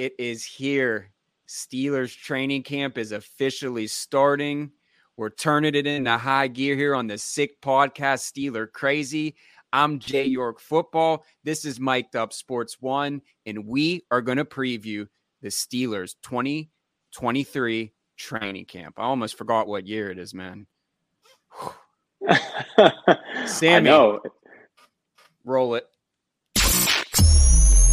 It is here. Steelers training camp is officially starting. We're turning it into high gear here on the Sick Podcast, Steeler Crazy. I'm Jay York Football. This is Mic'd Up Sports One, and we are going to preview the Steelers 2023 training camp. I almost forgot what year it is, man. Sammy, I know. roll it.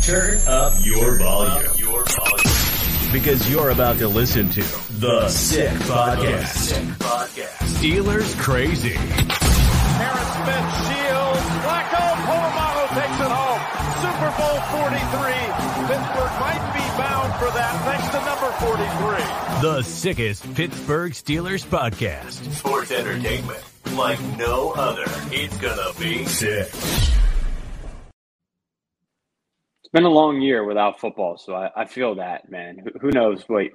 Turn up your volume. Your volume. Because you're about to listen to The Sick Podcast. Sick Podcast. Steelers Crazy. Harris Smith shields. Flacco Polamalu takes it home. Super Bowl 43. Pittsburgh might be bound for that thanks to number 43. The sickest Pittsburgh Steelers podcast. Sports entertainment like no other. It's gonna be sick. It's been a long year without football, so I, I feel that, man. Who, who knows what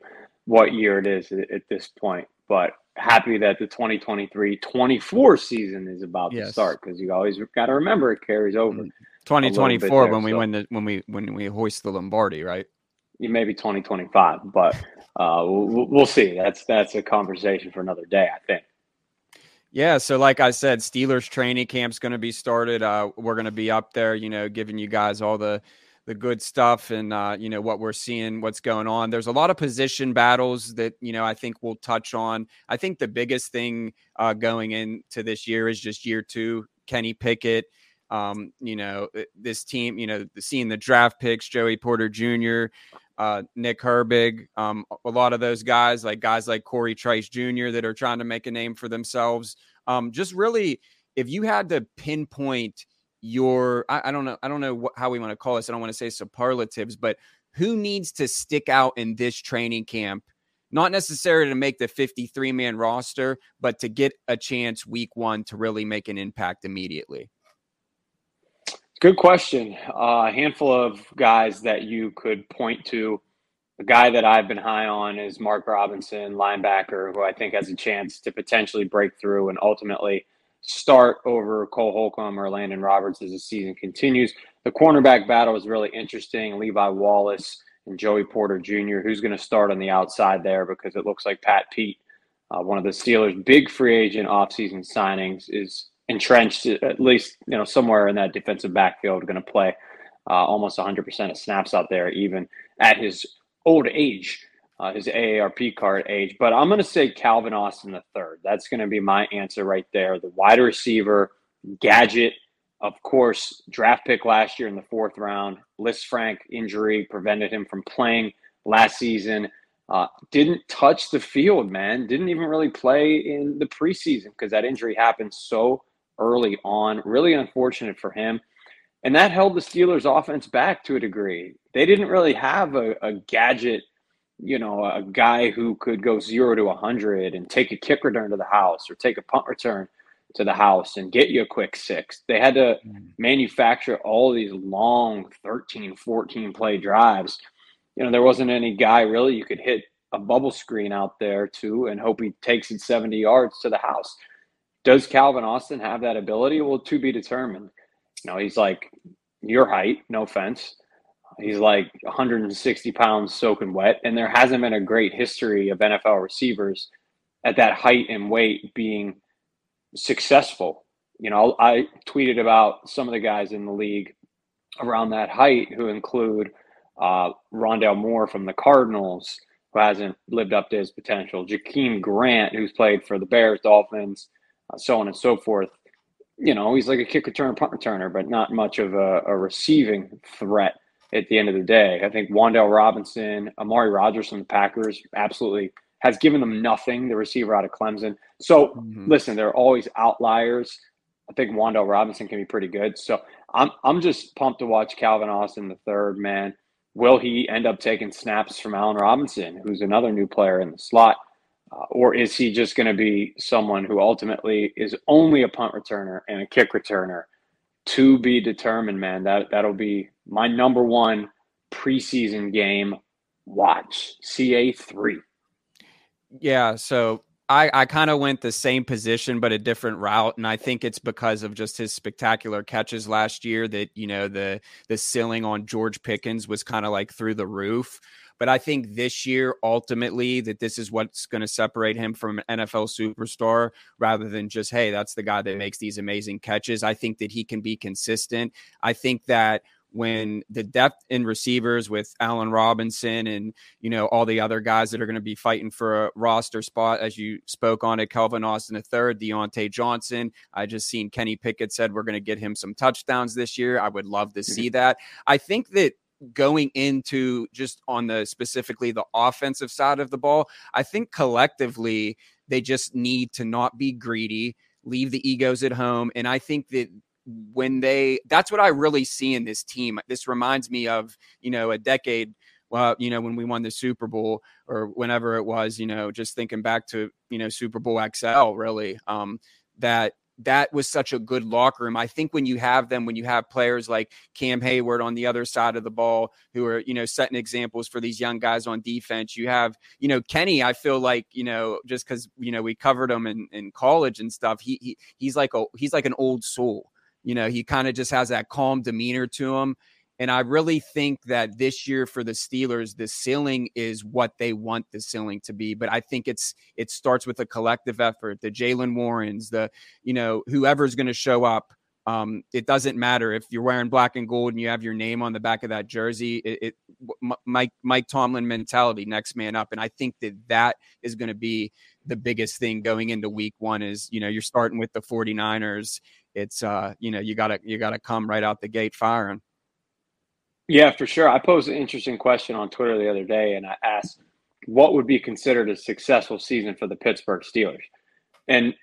what year it is at, at this point, but happy that the 2023-24 season is about Yes. to start because you always got to remember it carries over. Mm. 2024 there, when we so- win the when we when we hoist the Lombardi, right? You maybe 2025, but uh, we'll, we'll see. That's that's a conversation for another day, I think. Yeah, so like I said, Steelers training camp's going to be started. Uh, we're going to be up there, you know, giving you guys all the the good stuff and uh, you know what we're seeing, what's going on. There's a lot of position battles that you know I think we'll touch on. I think the biggest thing uh, going into this year is just year two. Kenny Pickett, um, you know, this team, you know, seeing the draft picks, Joey Porter Jr., uh, Nick Herbig, um, a lot of those guys, like guys like Corey Trice Jr., that are trying to make a name for themselves. Um, just really, if you had to pinpoint your, I, I don't know, I don't know what, how we want to call this. I don't want to say superlatives, but who needs to stick out in this training camp? Not necessarily to make the 53 man roster, but to get a chance week one to really make an impact immediately. Good question. Uh, a handful of guys that you could point to. A guy that I've been high on is Mark Robinson, linebacker, who I think has a chance to potentially break through and ultimately start over Cole Holcomb or Landon Roberts as the season continues. The cornerback battle is really interesting. Levi Wallace and Joey Porter Jr., who's going to start on the outside there because it looks like Pat Pete, uh, one of the Steelers' big free agent offseason signings, is entrenched at least you know somewhere in that defensive backfield going to play uh, almost 100% of snaps out there even at his old age uh, his aarp card age but i'm going to say calvin austin the third that's going to be my answer right there the wide receiver gadget of course draft pick last year in the fourth round Lisfranc injury prevented him from playing last season uh, didn't touch the field man didn't even really play in the preseason because that injury happened so early on. Really unfortunate for him. And that held the Steelers' offense back to a degree. They didn't really have a, a gadget, you know, a guy who could go zero to 100 and take a kick return to the house or take a punt return to the house and get you a quick six. They had to mm. manufacture all these long 13, 14 play drives. You know, there wasn't any guy really you could hit a bubble screen out there to and hope he takes it 70 yards to the house. Does Calvin Austin have that ability? Well, to be determined. You know, he's like your height, no offense. He's like 160 pounds soaking wet, and there hasn't been a great history of NFL receivers at that height and weight being successful. You know, I tweeted about some of the guys in the league around that height who include uh, Rondale Moore from the Cardinals, who hasn't lived up to his potential, Jakeem Grant, who's played for the Bears, Dolphins, uh, so on and so forth. You know, he's like a kick return, punt returner, but not much of a, a receiving threat at the end of the day. I think Wan'Dale Robinson, Amari Rodgers from the Packers, absolutely has given them nothing, the receiver out of Clemson. So mm-hmm. listen, there are always outliers. I think Wan'Dale Robinson can be pretty good. So I'm I'm just pumped to watch Calvin Austin the third, man. Will he end up taking snaps from Allen Robinson, who's another new player in the slot? Uh, or is he just going to be someone who ultimately is only a punt returner and a kick returner to be determined, man? That that'll be my number one preseason game watch. CA three. Yeah, so I, I kind of went the same position but a different route, and I think it's because of just his spectacular catches last year that you know the the ceiling on George Pickens was kind of like through the roof. But I think this year, ultimately, that this is what's going to separate him from an NFL superstar rather than just, hey, that's the guy that makes these amazing catches. I think that he can be consistent. I think that when the depth in receivers with Allen Robinson and you know all the other guys that are going to be fighting for a roster spot, as you spoke on it, Calvin Austin the third, Diontae Johnson. I just seen Kenny Pickett said we're going to get him some touchdowns this year. I would love to mm-hmm. see that. I think that going into just on the specifically the offensive side of the ball, I think collectively they just need to not be greedy, leave the egos at home, and I think that when they that's what I really see in this team. This reminds me of, you know, a decade well, you know, when we won the Super Bowl or whenever it was, you know, just thinking back to, you know, Super Bowl XL really, um, that that was such a good locker room. I think when you have them, when you have players like Cam Hayward on the other side of the ball who are, you know, setting examples for these young guys on defense, you have, you know, Kenny, I feel like, you know, just because, you know, we covered him in, in college and stuff, he, he he's like a he's like an old soul. You know, he kind of just has that calm demeanor to him. And I really think that this year for the Steelers, the ceiling is what they want the ceiling to be. But I think it's it starts with a collective effort. The Jaylen Warrens, the you know whoever's going to show up. Um, it doesn't matter if you're wearing black and gold and you have your name on the back of that jersey. It, it Mike Mike Tomlin mentality, next man up, and I think that that is going to be the biggest thing going into Week One. Is you know you're starting with the 49ers it's uh you know you gotta you gotta come right out the gate firing yeah for sure i posed an interesting question on twitter the other day and i asked what would be considered a successful season for the pittsburgh steelers and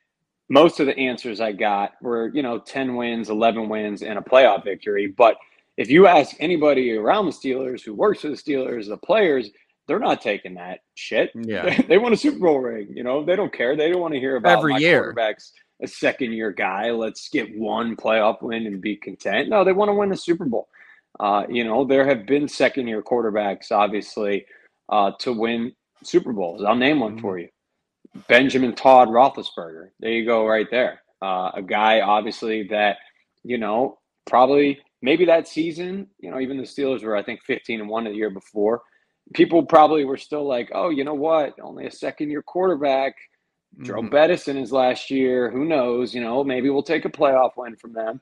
most of the answers i got were you know 10 wins 11 wins and a playoff victory but if you ask anybody around the steelers who works for the steelers the players they're not taking that shit. Yeah, they, they want a Super Bowl ring. You know, they don't care. They don't want to hear about every year quarterbacks a second year guy. Let's get one playoff win and be content. No, they want to win a Super Bowl. Uh, you know, there have been second year quarterbacks, obviously, uh, to win Super Bowls. I'll name one for mm-hmm. you Benjamin Todd Roethlisberger. There you go, right there. Uh, a guy, obviously, that, you know, probably maybe that season, you know, even the Steelers were, I think, 15 and 1 the year before. People probably were still like, oh, you know what? Only a second year quarterback Joe mm-hmm. Bettis in his last year. Who knows? You know, maybe we'll take a playoff win from them.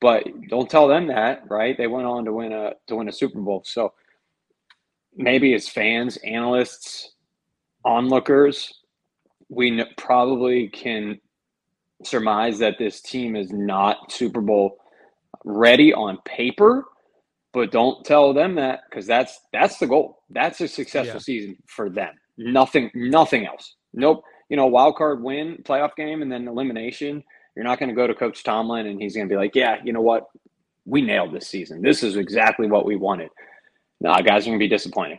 But don't tell them that, right? They went on to win a to win a Super Bowl. So maybe as fans, analysts, onlookers, we probably can surmise that this team is not Super Bowl ready on paper, but don't tell them that because that's that's the goal. That's a successful yeah. season for them. Nothing, nothing else. Nope you know, wild card win, playoff game, and then elimination, you're not going to go to Coach Tomlin and he's going to be like, yeah, you know what? We nailed this season. This is exactly what we wanted. No, guys are going to be disappointed.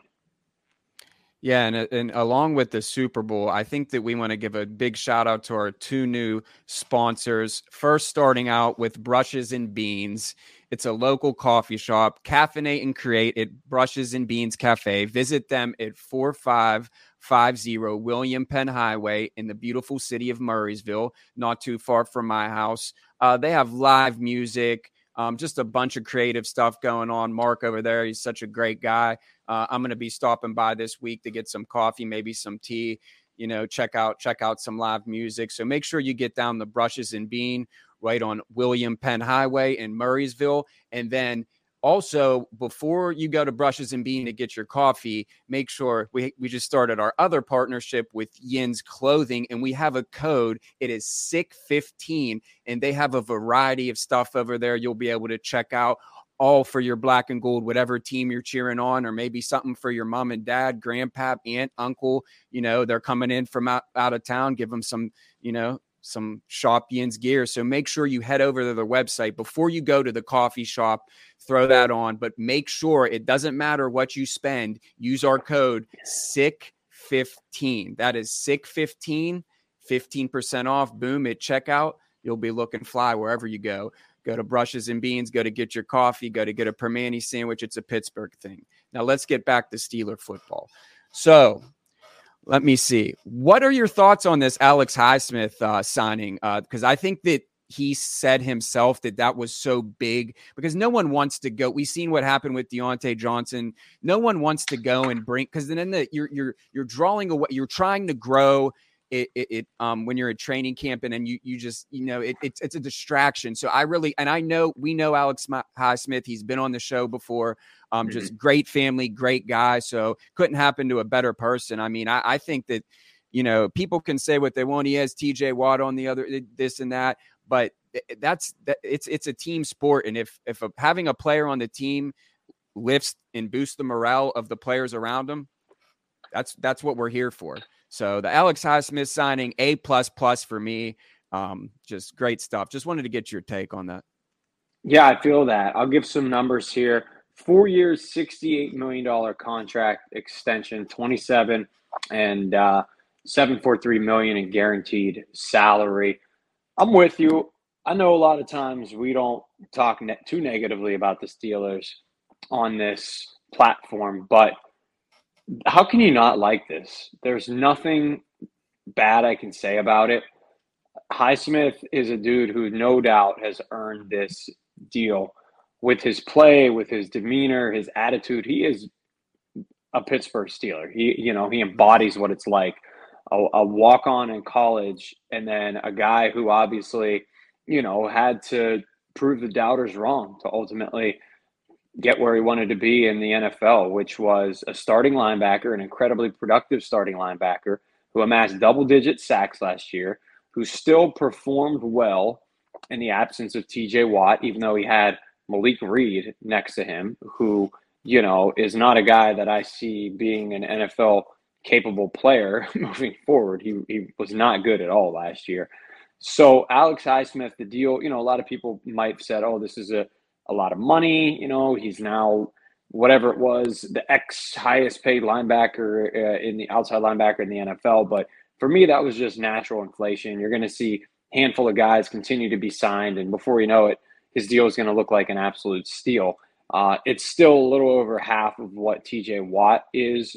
Yeah, and, and along with the Super Bowl, I think that we want to give a big shout out to our two new sponsors. First, starting out with Brushes and Beans. It's a local coffee shop, caffeinate and create at Brushes and Beans Cafe. Visit them at 45- 50 William Penn Highway in the beautiful city of Murrysville, not too far from my house. Uh, they have live music, um, just a bunch of creative stuff going on. Mark over there, he's such a great guy. Uh, I'm going to be stopping by this week to get some coffee, maybe some tea. You know, check out check out some live music. So make sure you get down the brushes and bean right on William Penn Highway in Murrysville, and then also before you go to brushes and bean to get your coffee make sure we, we just started our other partnership with yin's clothing and we have a code. It is sick 15 and they have a variety of stuff over there you'll be able to check out all for your black and gold whatever team you're cheering on or maybe something for your mom and dad grandpa aunt uncle. You know they're coming in from out, out of town give them some you know some shop yin's gear so make sure you head over to their website before you go to the coffee shop throw that on. But make sure it doesn't matter what you spend. Use our code SICK15. That is SICK15, 15% off. Boom at checkout. You'll be looking fly wherever you go. Go to Brushes and Beans, go to get your coffee, go to get a Primanti sandwich. It's a Pittsburgh thing. Now let's get back to Steeler football. So let me see. What are your thoughts on this Alex Highsmith uh, signing? Because uh, I think that he said himself that that was so big because no one wants to go. We've seen what happened with Diontae Johnson. No one wants to go and bring because then the, you're you're you're drawing away. You're trying to grow it, it, it, um when you're at training camp and then you you just you know it, it's it's a distraction. So I really and I know we know Alex Highsmith. He's been on the show before. Um, mm-hmm. just great family, great guy. So couldn't happen to a better person. I mean, I, I think that you know people can say what they want. He has T.J. Watt on the other this and that but that's that it's it's a team sport and if if a, having a player on the team lifts and boosts the morale of the players around them that's that's what we're here for so the alex highsmith signing a plus plus for me um just great stuff. Just wanted to get your take on that. Yeah i feel that. I'll give some numbers here. Four years 68 million dollar contract extension 27 and uh 743 million in guaranteed salary. I'm with you. I know a lot of times we don't talk ne- too negatively about the Steelers on this platform, but how can you not like this? There's nothing bad I can say about it. Highsmith is a dude who no doubt has earned this deal with his play, with his demeanor, his attitude. He is a Pittsburgh Steeler. He, you know, he embodies what it's like a, a walk on in college, and then a guy who obviously, you know, had to prove the doubters wrong to ultimately get where he wanted to be in the NFL, which was a starting linebacker, an incredibly productive starting linebacker who amassed double digit sacks last year, who still performed well in the absence of TJ Watt, even though he had Malik Reed next to him, who, you know, is not a guy that I see being an NFL capable player moving forward. He, he was not good at all last year. So Alex Highsmith, the deal, you know, a lot of people might have said, oh, this is a, a lot of money. You know, he's now whatever it was, the ex highest paid linebacker uh, in the outside linebacker in the NFL. But for me, that was just natural inflation. You're going to see handful of guys continue to be signed. And before you know it, his deal is going to look like an absolute steal. Uh, it's still a little over half of what TJ Watt is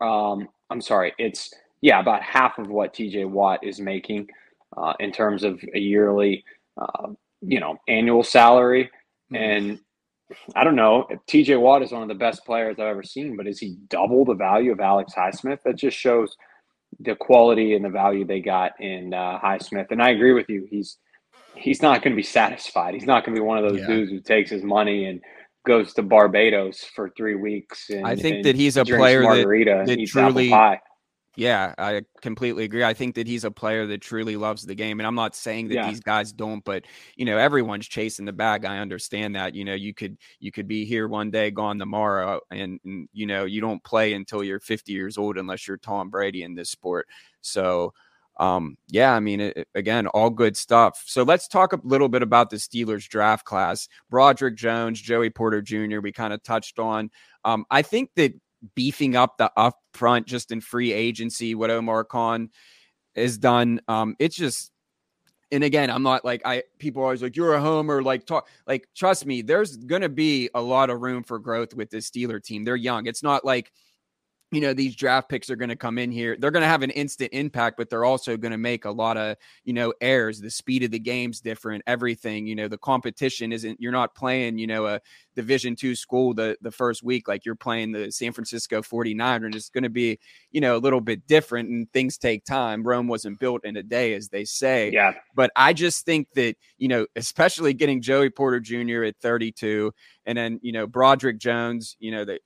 um, I'm sorry, it's yeah about half of what TJ Watt is making uh, in terms of a yearly, uh, you know, annual salary. Mm-hmm. And I don't know if TJ Watt is one of the best players I've ever seen, but is he double the value of Alex Highsmith? That just shows the quality and the value they got in uh, Highsmith. And I agree with you. He's he's not going to be satisfied. He's not going to be one of those yeah. dudes who takes his money and goes to Barbados for three weeks. And, I think that he's a player that, that truly. Yeah, I completely agree. I think that he's a player that truly loves the game. And I'm not saying that yeah. these guys don't, but you know, everyone's chasing the bag. I understand that. You know, you could you could be here one day, gone tomorrow, and, and you know, you don't play until you're 50 years old unless you're Tom Brady in this sport. So um, yeah, I mean, it, again, all good stuff. So let's talk a little bit about the Steelers draft class. Broderick Jones, Joey Porter Jr., we kind of touched on. Um, I think that beefing up the up front just in free agency, what Omar Khan has done, um, it's just and again, I'm not like I people are always like you're a homer, like talk like trust me, there's gonna be a lot of room for growth with this Steeler team. They're young. It's not like you know these draft picks are going to come in here they're going to have an instant impact but they're also going to make a lot of you know errors. The speed of the game's different everything you know the competition isn't you're not playing you know a division two school the the first week like you're playing the san francisco 49 and it's going to be you know a little bit different and things take time. Rome wasn't built in a day as they say. Yeah. But i just think that you know especially getting joey porter jr at 32 and then you know broderick jones you know that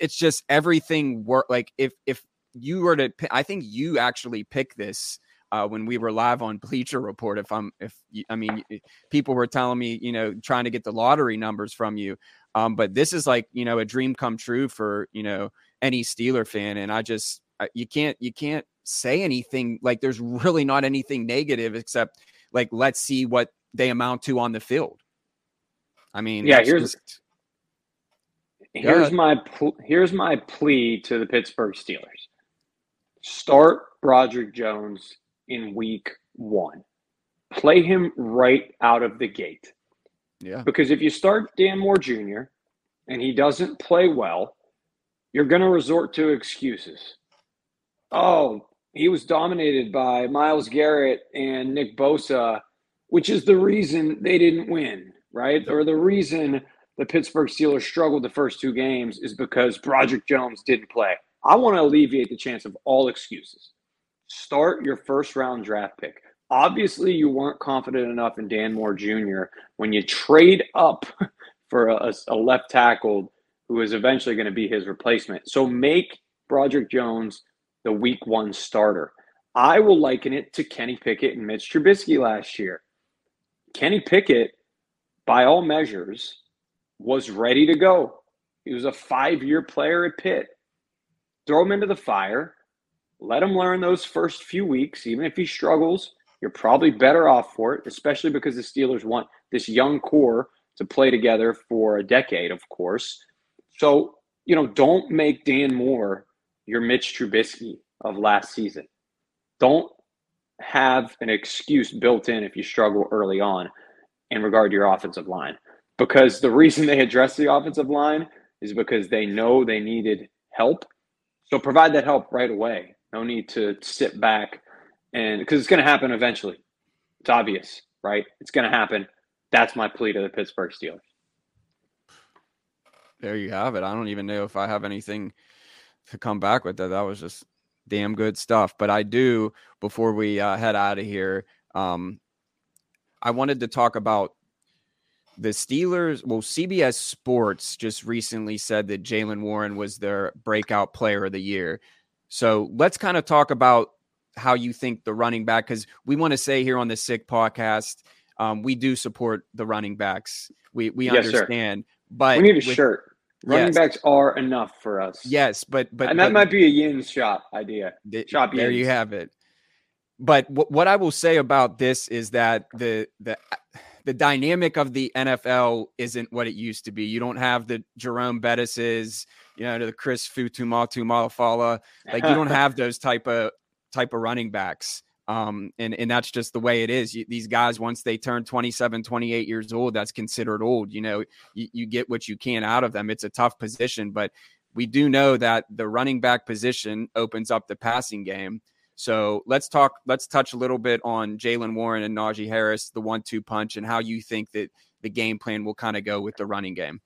it's just everything work like if if you were to i think you actually pick this uh, when we were live on bleacher report if i'm if you, i mean people were telling me you know trying to get the lottery numbers from you um, but this is like you know a dream come true for you know any steeler fan and i just you can't you can't say anything like there's really not anything negative except like let's see what they amount to on the field. I mean yeah here's just, Here's my pl- here's my plea to the Pittsburgh Steelers. Start Broderick Jones in week 1. Play him right out of the gate. Yeah. Because if you start Dan Moore Jr. and he doesn't play well, you're going to resort to excuses. Oh, he was dominated by Myles Garrett and Nick Bosa, which is the reason they didn't win, right? Or the reason the Pittsburgh Steelers struggled the first two games is because Broderick Jones didn't play. I want to alleviate the chance of all excuses. Start your first round draft pick. Obviously, you weren't confident enough in Dan Moore Jr. when you trade up for a, a left tackle who is eventually going to be his replacement. So make Broderick Jones the week one starter. I will liken it to Kenny Pickett and Mitch Trubisky last year. Kenny Pickett, by all measures, was ready to go. He was a five year player at Pitt. Throw him into the fire. Let him learn those first few weeks. Even if he struggles, you're probably better off for it, especially because the Steelers want this young core to play together for a decade, of course. So, you know, don't make Dan Moore your Mitch Trubisky of last season. Don't have an excuse built in if you struggle early on in regard to your offensive line because the reason they addressed the offensive line is because they know they needed help. So provide that help right away. No need to sit back and because it's going to happen eventually. It's obvious, right? It's going to happen. That's my plea to the Pittsburgh Steelers. There you have it. I don't even know if I have anything to come back with that. That was just damn good stuff. But I do, before we uh, head out of here, um, I wanted to talk about the Steelers, well, CBS Sports just recently said that Jaylen Warren was their breakout player of the year. So let's kind of talk about how you think the running back, because we want to say here on the Sick podcast, um, we do support the running backs. We we yes, understand, sir. but we need a with, shirt. Running yes. backs are enough for us. Yes, but but and that but, might be a yin shop idea. The, shop there you have it. But w- what I will say about this is that the the the dynamic of the NFL isn't what it used to be. You don't have the Jerome Bettis's, you know, the Chris Fuamatu-Ma'afala. Like you don't have those type of type of running backs. Um, and, and that's just the way it is. You, these guys, once they turn 27, 28 years old, that's considered old. You know, you, you get what you can out of them. It's a tough position, but we do know that the running back position opens up the passing game. So let's talk. Let's touch a little bit on Jaylen Warren and Najee Harris, the one-two punch, and how you think that the game plan will kind of go with the running game.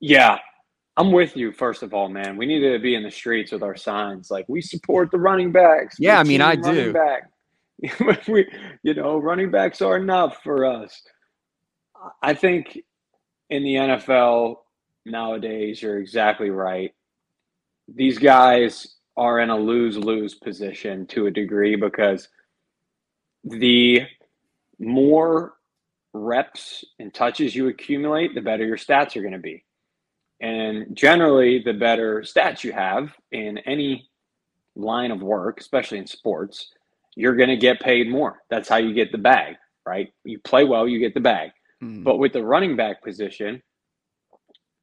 Yeah, I'm with you. First of all, man, we need to be in the streets with our signs like we support the running backs. Yeah, I mean, I do. Back. we, you know, running backs are enough for us. I think in the NFL nowadays, you're exactly right. These guys are in a lose lose position to a degree because the more reps and touches you accumulate, the better your stats are going to be. And generally, the better stats you have in any line of work, especially in sports, you're going to get paid more. That's how you get the bag, right? You play well, you get the bag. Mm. But with the running back position,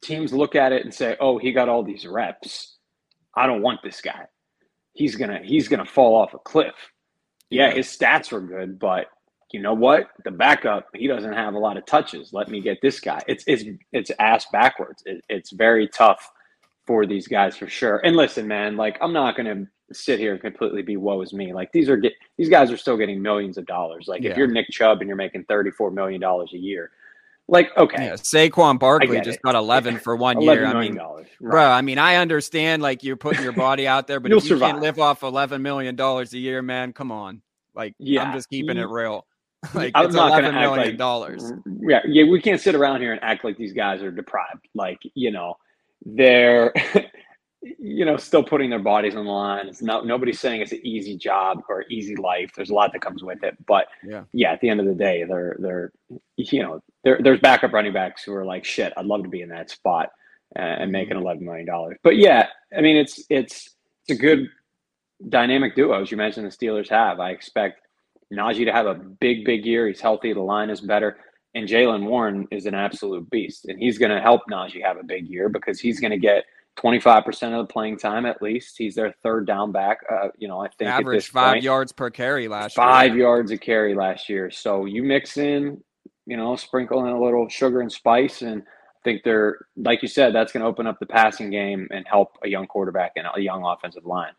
teams look at it and say, "Oh, he got all these reps. I don't want this guy. He's gonna he's gonna fall off a cliff. Yeah, his stats were good, but you know what? The backup he doesn't have a lot of touches. Let me get this guy. It's it's it's ass backwards. It, it's very tough for these guys for sure. And listen, man, like I'm not going to sit here and completely be woe is me. Like these are get these guys are still getting millions of dollars. Like Yeah. if you're Nick Chubb and you're making 34 million dollars a year, like okay, Yeah, Saquon Barkley just got 11 for one 11 year. I mean, dollars, bro, I mean, I understand like you're putting your body out there, but if you can't live off 11 million dollars a year, man, come on. Like, Yeah. I'm just keeping it real. like, I'm it's not gonna 11 act like- dollars. Yeah, yeah, we can't sit around here and act like these guys are deprived. Like, you know, they're you know, still putting their bodies on the line. It's not nobody's saying it's an easy job or easy life. There's a lot that comes with it. But Yeah. yeah, at the end of the day, they're they're you know, there there's backup running backs who are like, shit, I'd love to be in that spot and making mm-hmm. eleven million dollars. But yeah, I mean it's it's it's a good dynamic duo, as you mentioned the Steelers have. I expect Najee to have a big, big year. He's healthy. The line is better. And Jaylen Warren is an absolute beast. And he's going to help Najee have a big year because he's going to get 25% of the playing time at least. He's their third down back. Uh, you know, I think at Average this five point, yards per carry last five year. yards a carry last year. So you mix in, you know, sprinkle in a little sugar and spice. And I think they're, like you said, that's going to open up the passing game and help a young quarterback and a young offensive line.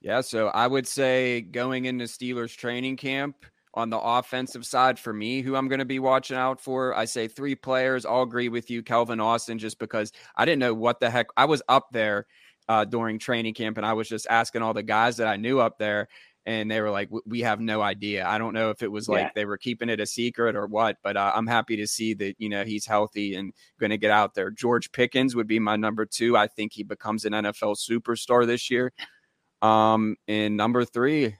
Yeah, so I would say going into Steelers training camp on the offensive side for me, who I'm going to be watching out for, I say three players. I'll agree with you, Calvin Austin, just because I didn't know what the heck I was up there uh, during training camp, and I was just asking all the guys that I knew up there, and they were like, "We have no idea." I don't know if it was like Yeah. they were keeping it a secret or what, but uh, I'm happy to see that you know he's healthy and going to get out there. George Pickens would be my number two. I think he becomes an NFL superstar this year. Um, and number three,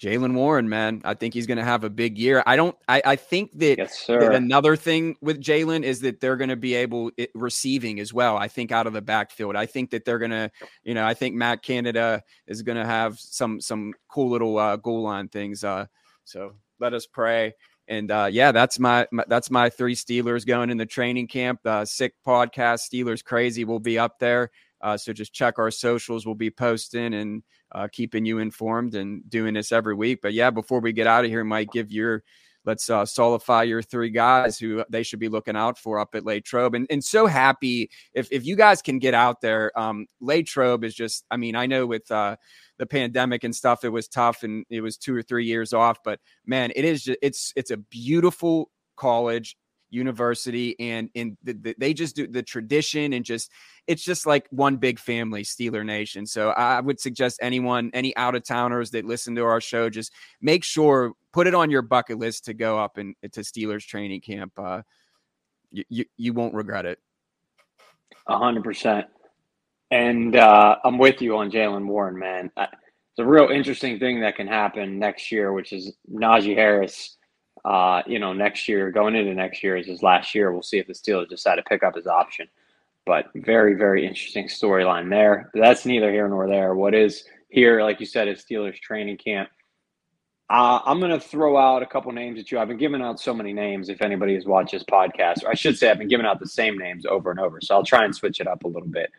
Jaylen Warren, man. I think he's going to have a big year. I don't. I, I think that, Yes, that another thing with Jaylen is that they're going to be able it, receiving as well. I think out of the backfield. I think that they're going to, you know, I think Matt Canada is going to have some some cool little uh, goal line things. Uh, so let us pray. And uh, yeah, that's my, my that's my three Steelers going in the training camp. Uh, sick podcast, Steelers crazy will be up there. Uh, so just check our socials. We'll be posting and uh, keeping you informed and doing this every week. But yeah, before we get out of here, Mike, give your let's uh, solidify your three guys who they should be looking out for up at Latrobe. And and so happy if if you guys can get out there. Um, Latrobe is just. I mean, I know with uh, the pandemic and stuff, it was tough and it was two or three years off. But man, it is just it's it's a beautiful college university and in the, the, they just do the tradition and just it's just like one big family steeler nation so i would suggest anyone any out of towners that listen to our show just make sure put it on your bucket list to go up and to steelers training camp uh you, you, won't regret it A hundred percent. And uh, I'm with you on Jaylen Warren, man. It's a real interesting thing that can happen next year, which is Najee Harris. Uh, you know, next year, going into next year is his last year. We'll see if the Steelers decide to pick up his option. But very, very interesting storyline there. But that's neither here nor there. What is here, like you said, is Steelers training camp. Uh, I'm going to throw out a couple names at you. I've been giving out so many names. If anybody has watched this podcast, or I should say, I've been giving out the same names over and over. So I'll try and switch it up a little bit.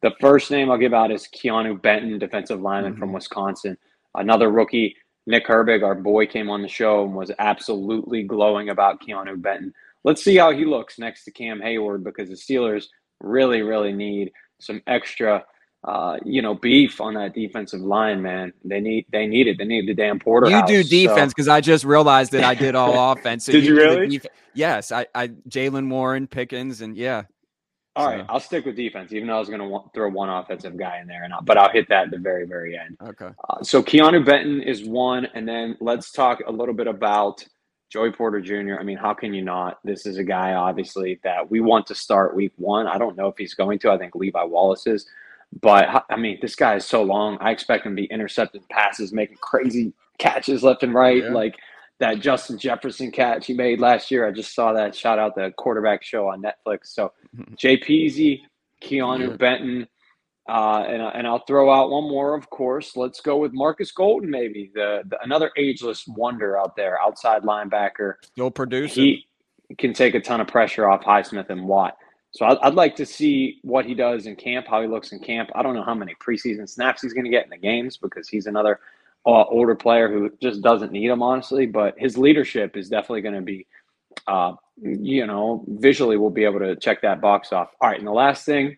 The first name I'll give out is Keanu Benton, defensive lineman from Wisconsin. Another rookie, Nick Herbig, our boy, came on the show and was absolutely glowing about Keanu Benton. Let's see how he looks next to Cam Hayward because the Steelers really, really need some extra, uh, you know, beef on that defensive line. Man, they need they need it. They need the damn Porter. you do defense because i just realized that i did all offense so Did you the really? def- yes i i jaylen warren pickens and yeah All So- right, I'll stick with defense, even though I was going to throw one offensive guy in there, and I'll, but I'll hit that at the very, very end. okay Uh, so Keanu Benton is one, and then let's talk a little bit about Joey Porter Jr. I mean, how can you not? This is a guy, obviously, that we want to start week one. I don't know if he's going to. I think Levi Wallace is, but I mean, this guy is so long. I expect him to be intercepting passes, making crazy catches left and right, Yeah. like that Justin Jefferson catch he made last year. I just saw that. Shout out the quarterback show on Netflix. So Jay Peasy, Keanu Yeah. Benton. Uh, and, and I'll throw out one more, of course. Let's go with Marcus Golden, maybe the, the another ageless wonder out there, outside linebacker. still producing He can take a ton of pressure off Highsmith and Watt. So I'd, I'd like to see what he does in camp, how he looks in camp. I don't know how many preseason snaps he's going to get in the games because he's another uh, older player who just doesn't need them, honestly. But his leadership is definitely going to be uh, you know, visually we'll be able to check that box off. All right, and the last thing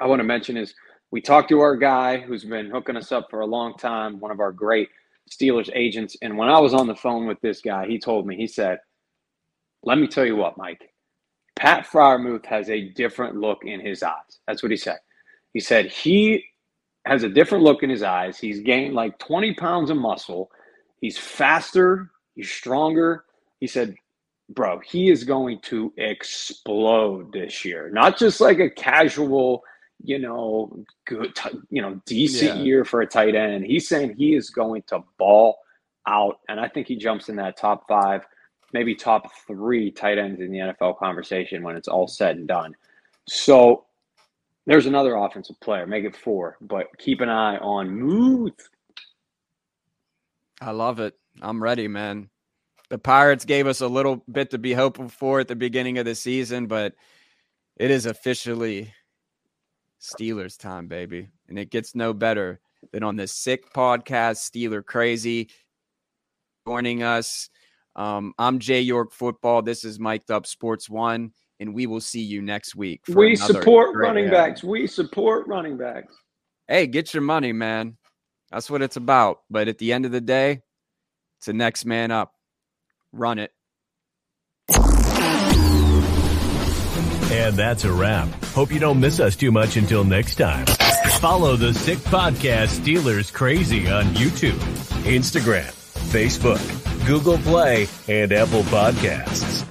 I want to mention is we talked to our guy who's been hooking us up for a long time, one of our great Steelers agents. And when I was on the phone with this guy, he told me, he said, Let me tell you what, Mike, Pat Freiermuth has a different look in his eyes. That's what he said. He said he has a different look in his eyes. He's gained like 20 pounds of muscle. He's faster, he's stronger. He said, Bro, he is going to explode this year. Not just like a casual you know, good, you know, decent yeah. year for a tight end. He's saying he is going to ball out, and I think he jumps in that top five, maybe top three tight ends in the NFL conversation when it's all said and done. So there's another offensive player, make it four, but keep an eye on Muth. I love it. I'm ready, man. The Pirates gave us a little bit to be hopeful for at the beginning of the season, but it is officially Steelers time, baby. And it gets no better than on this sick podcast, Steeler Crazy, joining us. Um, I'm Jay York Football. This is Mic'd Up Sports One, and we will see you next week. We support running backs. We support running backs. Hey, get your money, man. That's what it's about. But at the end of the day, it's the next man up. Run it. And that's a wrap. Hope you don't miss us too much until next time. Follow the Sick Podcast Steelers Crazy on YouTube, Instagram, Facebook, Google Play, and Apple Podcasts.